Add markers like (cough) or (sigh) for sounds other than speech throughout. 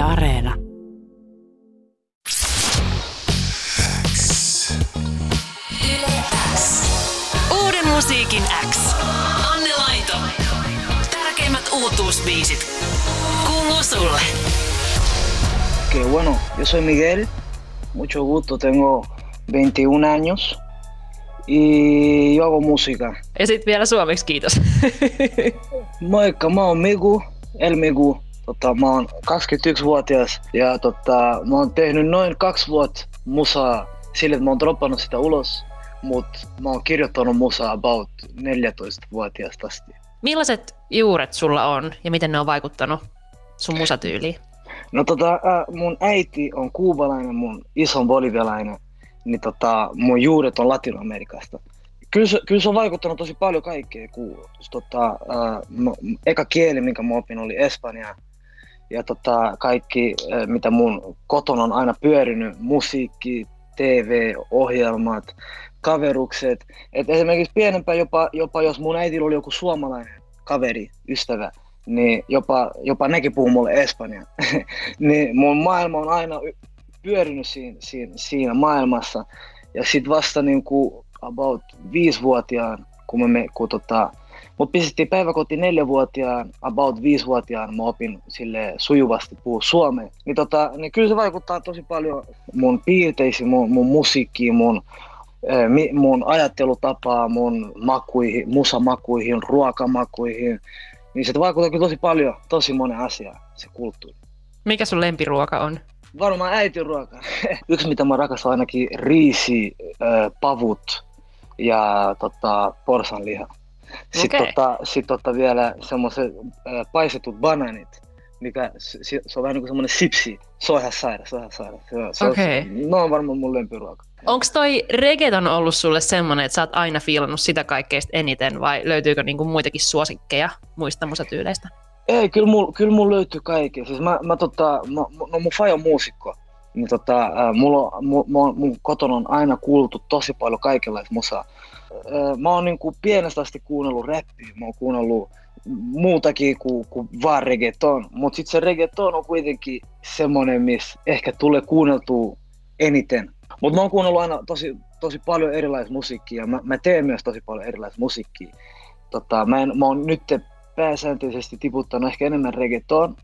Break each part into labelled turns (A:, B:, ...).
A: Yle Areena. Uuden musiikin X. Anne Laito. Tärkeimmät uutuusbiisit. Kuuluu sulle.
B: Que bueno, yo soy Miguel, mucho gusto, tengo 21 años y yo hago música.
C: Ja sitten vielä suomeksi kiitos.
B: Moikka, mä oon Migu, El Migu. Tota, mä oon 21-vuotias ja tota, mä oon tehnyt noin kaksi vuotta musaa sille, että mä oon droppannut sitä ulos, mutta mä oon kirjoittanut musaa about 14-vuotiaasta asti.
C: Millaiset juuret sulla on ja miten ne on vaikuttanut sun musatyyliin?
B: No tota, mun äiti on kuubalainen, mun iso on bolivialainen, niin tota, mun juuret on Latinoamerikasta. Kyllä se, kyllä se on vaikuttanut tosi paljon kaikkea kuuluu. Tota, eka kieli, minkä mä opin, oli espanja. Ja tota, kaikki, mitä mun kotona on aina pyörinyt, musiikki, TV, ohjelmat, kaverukset. Et esimerkiksi pienempää jopa, jopa jos mun äitillä oli joku suomalainen kaveri, ystävä, niin jopa, jopa nekin puhuu mulle espanjaa. (laughs) niin mun maailma on aina pyörinyt siinä, siinä, siinä maailmassa. Ja sit vasta niin kuin about viisivuotiaan, kun, me, kun tota, mut pistettiin päiväkotiin neljävuotiaan, about viisivuotiaan mä opin sille sujuvasti puhua suomea. Niin, tota, niin kyllä se vaikuttaa tosi paljon mun piirteisiin, mun, mun musiikkiin, mun, eh, mun ajattelutapaa, mun makuihin, musamakuihin, ruokamakuihin. Niin se vaikuttaa kyllä tosi paljon, tosi monen asiaan, se kulttuuri.
C: Mikä sun lempiruoka on?
B: Varmaan äitin ruoka. (laughs) Yksi mitä mä rakastan ainakin riisi, äh, pavut ja tota, porsanliha. Sitten
C: Okei.
B: tota, sit tota vielä semmoiset äh, paistetut bananit, mikä se, se on vähän niin kuin semmoinen sipsi. Se on ihan sairas, se on ihan sairas. Se, se, no on varmaan mun lempiruoka.
C: Onko toi reggaeton ollut sulle semmonen, että sä oot aina fiilannut sitä kaikkein eniten vai löytyykö niinku muitakin suosikkeja muista musatyyleistä?
B: Ei, kyllä mulla kyllä mul löytyy kaikkea. Siis mä, mä tota, mä, no mun faija on muusikko. Niin tota, äh, mulla mu, mun, kotona on aina kuultu tosi paljon kaikenlaista musaa. Mä oon niinku pienestä asti kuunnellut räppiä, mä oon kuunnellut muutakin kuin, kuin vaan reggaeton. Mutta sitten se reggaeton on kuitenkin semmoinen, missä ehkä tulee kuunneltua eniten. Mutta mä oon kuunnellut aina tosi, tosi paljon erilaista musiikkia. Mä, mä teen myös tosi paljon erilaista musiikkia. Tota, mä, en, mä oon nyt pääsääntöisesti tiputtanut ehkä enemmän reggaeton,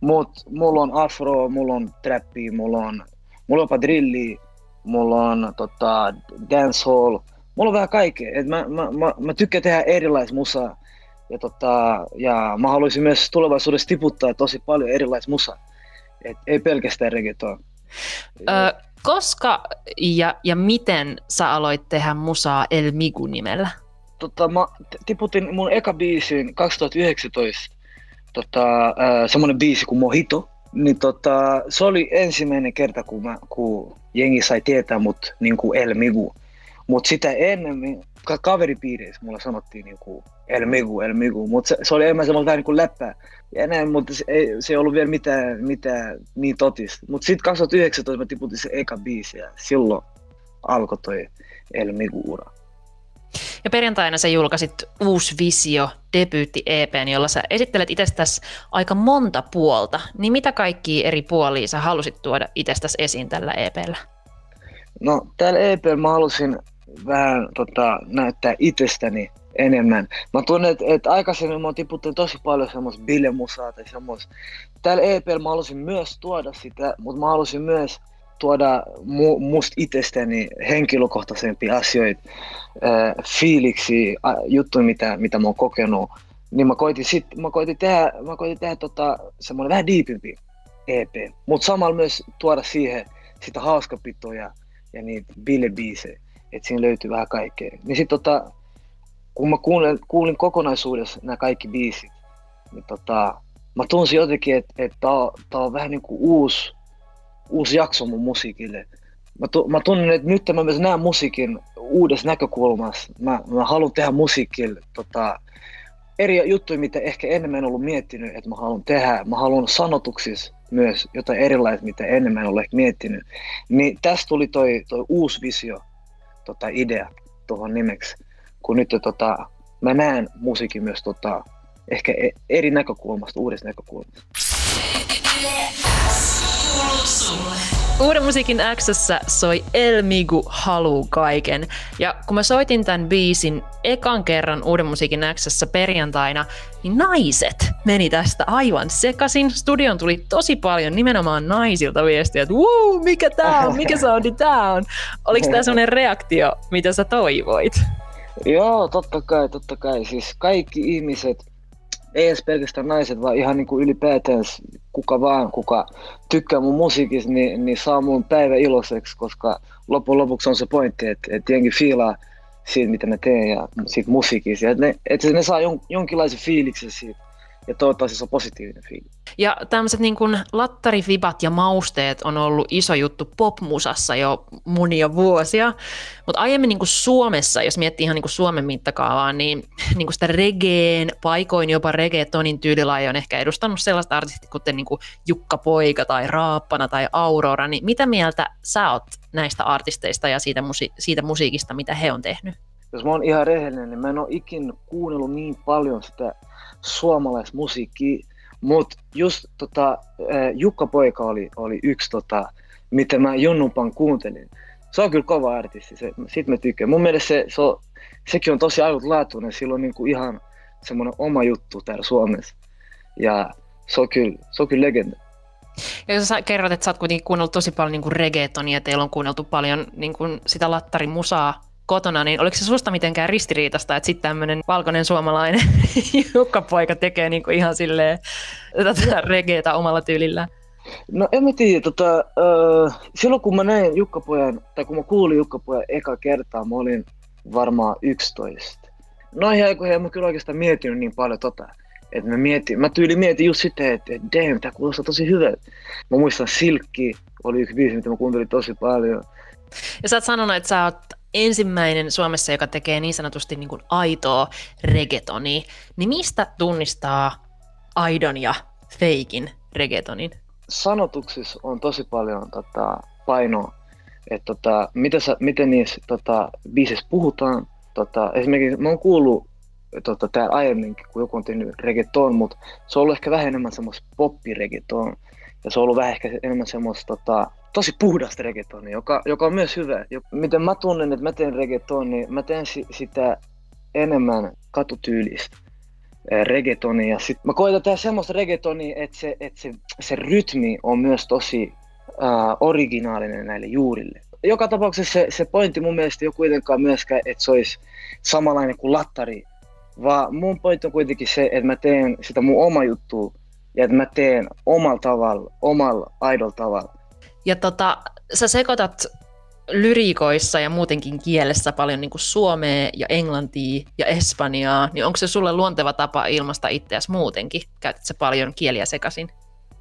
B: mutta mulla on afro, mulla on trappi, mulla on, mulla on jopa drilli, mulla on tota, dancehall, mulla on vähän kaikkea. Et mä, mä, mä, mä tykkään tehdä erilaista musaa ja, tota, ja mä haluaisin myös tulevaisuudessa tiputtaa tosi paljon erilaista musaa. Et ei pelkästään reggaeton.
C: Ö, koska ja, ja miten sä aloit tehdä musaa El Migu nimellä?
B: tota, mä tiputin mun eka biisin 2019, tota, äh, semmonen biisi kuin Mojito. Niin tota, se oli ensimmäinen kerta, kun, mä, kun jengi sai tietää mut niin kuin El Migu. Mutta sitä ennen ka- kaveripiireissä mulla sanottiin niin kuin El Migu, El Migu. Mutta se, se, oli enemmän semmoista vähän niin kuin läppää. Näin, mutta se ei, se ei ollut vielä mitään, mitään niin totista. Mutta sitten 2019 mä tiputin se eka biisi ja silloin alkoi toi El Migu-ura.
C: Ja perjantaina sä julkaisit Uusi Visio, debyytti EPn, jolla sä esittelet itsestäsi aika monta puolta. Niin mitä kaikkia eri puolia sä halusit tuoda itsestäsi esiin tällä EPllä?
B: No täällä EP mä halusin vähän tota, näyttää itsestäni enemmän. Mä tunnen, että et aikaisemmin mä tiputtanut tosi paljon semmoista bilemusaa tai semmoista. Täällä EP mä halusin myös tuoda sitä, mutta mä halusin myös tuoda mu, musta itsestäni henkilökohtaisempia asioita, äh, fiiliksi, juttuja, mitä, mitä mä oon kokenut. Niin mä koitin, sit, mä koitin tehdä, mä koitin tehdä tota, semmoinen vähän diipimpi EP, mutta samalla myös tuoda siihen sitä hauskapitoa ja, niitä bilebiisejä, että siinä löytyy vähän kaikkea. Niin sit tota, kun mä kuulin, kuulin kokonaisuudessa nämä kaikki biisit, niin tota, mä tunsin jotenkin, että et tää, tää on vähän niinku uusi, uusi jakso mun musiikille. Mä, tu, mä tunnen, että nyt mä myös näen musiikin uudessa näkökulmassa. Mä, mä haluan tehdä musiikille tota, eri juttuja, mitä ehkä ennen en ollut miettinyt, että mä haluan tehdä. Mä haluan sanotuksissa myös jotain erilaista, mitä ennen en ehkä miettinyt. Niin tästä tuli toi, toi uusi visio, tota idea tuohon nimeksi. Kun nyt tota, mä näen musiikin myös tota, ehkä e- eri näkökulmasta, uudesta näkökulmasta.
C: Uuden musiikin x soi El Migu Halu kaiken. Ja kun mä soitin tämän biisin ekan kerran Uuden musiikin x perjantaina, niin naiset meni tästä aivan sekasin. Studion tuli tosi paljon nimenomaan naisilta viestiä, että wow, mikä tää on, mikä soundi tää on. Oliko tää sellainen reaktio, mitä sä toivoit?
B: Joo, totta kai, totta kai. Siis kaikki ihmiset, ei edes pelkästään naiset, vaan ihan niin kuin ylipäätään kuka vaan, kuka tykkää mun musiikista, niin, niin saa mun päivä iloiseksi, koska loppujen lopuksi on se pointti, että, että jengi fiilaa siitä, mitä mä teen ja siitä musiikista. Että ne, että ne saa jon, jonkinlaisen fiiliksen siitä ja toivottavasti se on positiivinen fiilis.
C: Ja tämmöiset niin kuin lattarifibat ja mausteet on ollut iso juttu popmusassa jo monia vuosia, mutta aiemmin niin kuin Suomessa, jos miettii ihan niin kuin Suomen mittakaavaa, niin, niin kuin sitä regeen, paikoin jopa reggaetonin tyylilaji on ehkä edustanut sellaista artistia kuten niin kuin Jukka Poika tai Raappana tai Aurora, niin mitä mieltä sä oot näistä artisteista ja siitä, musi- siitä musiikista, mitä he on tehnyt?
B: Jos mä oon ihan rehellinen, niin mä en ole ikin kuunnellut niin paljon sitä suomalaismusiikkia, mutta just tota, Jukka Poika oli, oli yksi, tota, mitä mä Junnumpan kuuntelin. Se on kyllä kova artisti, se, sit mä tykkään. Mun mielestä se, se on, sekin on tosi ainutlaatuinen, sillä on niinku ihan semmoinen oma juttu täällä Suomessa. Ja se on kyllä, se on kyllä legenda.
C: Ja jos sä kerrot, että sä oot kuitenkin kuunnellut tosi paljon niin reggaetonia, teillä on kuunneltu paljon niin kuin sitä lattarimusaa kotona, niin oliko se susta mitenkään ristiriitasta, että sitten tämmöinen valkoinen suomalainen (laughs) Jukka-poika tekee niinku ihan silleen tätä regeeta omalla tyylillä?
B: No en mä tiedä, tota, äh, silloin kun mä näin Jukkapojan, tai kun mä kuulin Jukkapojan eka kertaa, mä olin varmaan 11. Noihin aikoihin en mä kyllä oikeastaan miettinyt niin paljon tota. Että mä, mietin, mä tyyli mietin just sitä, että, että damn, tää kuulostaa tosi hyvältä. Mä muistan Silkki, oli yksi biisi, mitä mä kuuntelin tosi paljon.
C: Ja sä oot sanonut, että sä oot ensimmäinen Suomessa, joka tekee niin sanotusti niin kuin aitoa reggaetonia, niin mistä tunnistaa aidon ja feikin reggaetonin?
B: Sanotuksissa on tosi paljon tota, painoa, että tota, mitä sä, miten niissä tota, biisissä puhutaan. Tota, esimerkiksi mä oon kuullut tota, täällä aiemminkin, kun joku on tehnyt reggaeton, mutta se on ollut ehkä vähän enemmän semmoista poppireggaeton. Ja se on ollut vähän ehkä enemmän semmoista tota, tosi puhdasta reggaetonia, joka, joka on myös hyvä. Miten mä tunnen, että mä teen reggaetonia, niin mä teen sitä enemmän katutyylistä reggaetonia. Sitten mä koitan tehdä semmoista reggaetonia, että se, että se, se rytmi on myös tosi uh, originaalinen näille juurille. Joka tapauksessa se, se pointti mun mielestä ei ole kuitenkaan myöskään, että se olisi samanlainen kuin lattari, vaan mun pointti on kuitenkin se, että mä teen sitä mun oma juttu ja että mä teen omalla tavalla, omalla aidolla tavalla.
C: Ja tota, sä sekoitat lyriikoissa ja muutenkin kielessä paljon niin kuin suomea ja englantia ja espanjaa, niin onko se sulle luonteva tapa ilmaista itseäsi muutenkin? Käytät sä paljon kieliä sekaisin?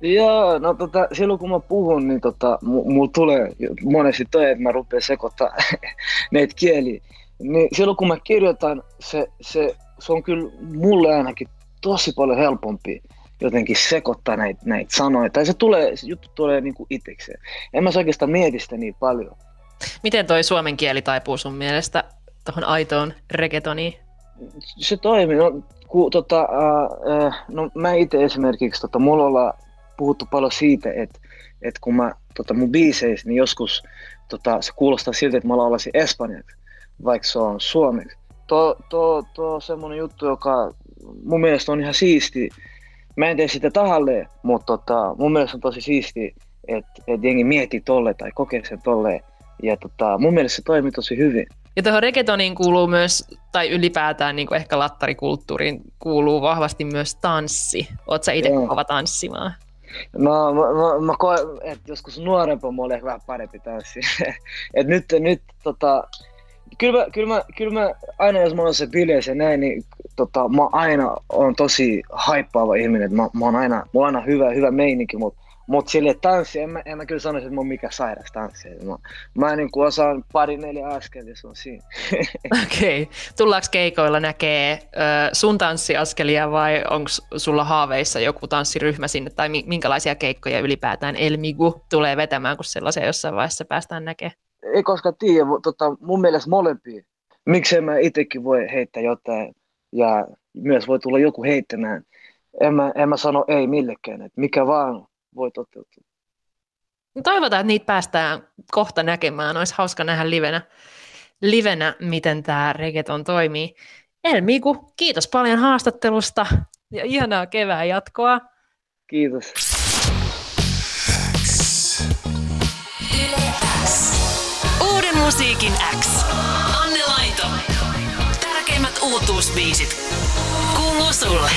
B: Joo, no tota, silloin kun mä puhun, niin tota, mulla tulee monesti toi, että mä rupean sekoittaa (laughs) näitä kieliä. Niin silloin kun mä kirjoitan, se, se, se on kyllä mulle ainakin tosi paljon helpompi jotenkin sekoittaa näitä, näitä sanoja. Tai se, tulee, se juttu tulee niin kuin itsekseen. En mä oikeastaan mieti sitä niin paljon.
C: Miten toi suomen kieli taipuu sun mielestä tuohon aitoon reggaetoniin?
B: Se toimii. No, ku, tota, äh, äh, no mä itse esimerkiksi, tota, mulla ollaan puhuttu paljon siitä, että et kun mä tota, mun biiseissä, niin joskus tota, se kuulostaa siltä, että mä laulasin espanjaksi, vaikka se on suomeksi. Tuo, tuo, tuo on semmoinen juttu, joka mun mielestä on ihan siisti. Mä en tee sitä tahalleen, mutta tota, mun mielestä on tosi siisti, että et jengi miettii tolle tai kokee sen tolleen. Ja tota, mun mielestä se toimii tosi hyvin.
C: Ja tuohon reggaetoniin kuuluu myös, tai ylipäätään niin kuin ehkä lattarikulttuuriin kuuluu vahvasti myös tanssi. Oletko sä itse kova tanssimaan?
B: No, mä, mä, mä koen, että joskus nuorempana mulla oli ehkä vähän parempi tanssi. (laughs) et nyt, nyt tota, kyllä mä, kyllä, mä, kyllä mä, aina jos mä oon se bileissä ja näin, niin tota, mä aina on tosi haippaava ihminen. Mä, mä oon aina, mulla on aina hyvä, hyvä meininki, mutta mutta sille tanssi, en mä, en mä kyllä sanoisi, että mä oon mikä sairas tanssi. Mä, mä niin kuin osaan pari neljä askelia, se on siinä. (laughs)
C: Okei. Okay. Tullaanko keikoilla näkee äh, sun tanssiaskelia vai onko sulla haaveissa joku tanssiryhmä sinne tai minkälaisia keikkoja ylipäätään Elmigu tulee vetämään, kun sellaisia jossain vaiheessa päästään näkemään?
B: Ei koskaan tiedä, tota, mun mielestä molempia. Miksei mä itsekin voi heittää jotain ja myös voi tulla joku heittämään. En mä, en mä sano ei millekään, että mikä vaan voi toteutua.
C: Toivotaan, että niitä päästään kohta näkemään. Olisi hauska nähdä livenä, livenä miten tämä reggaeton toimii. Elmiku, kiitos paljon haastattelusta ja ihanaa kevään jatkoa.
B: Kiitos.
A: Uuden musiikin X. Anne Laito. Tärkeimmät uutuusbiisit. Kuuluu sulle.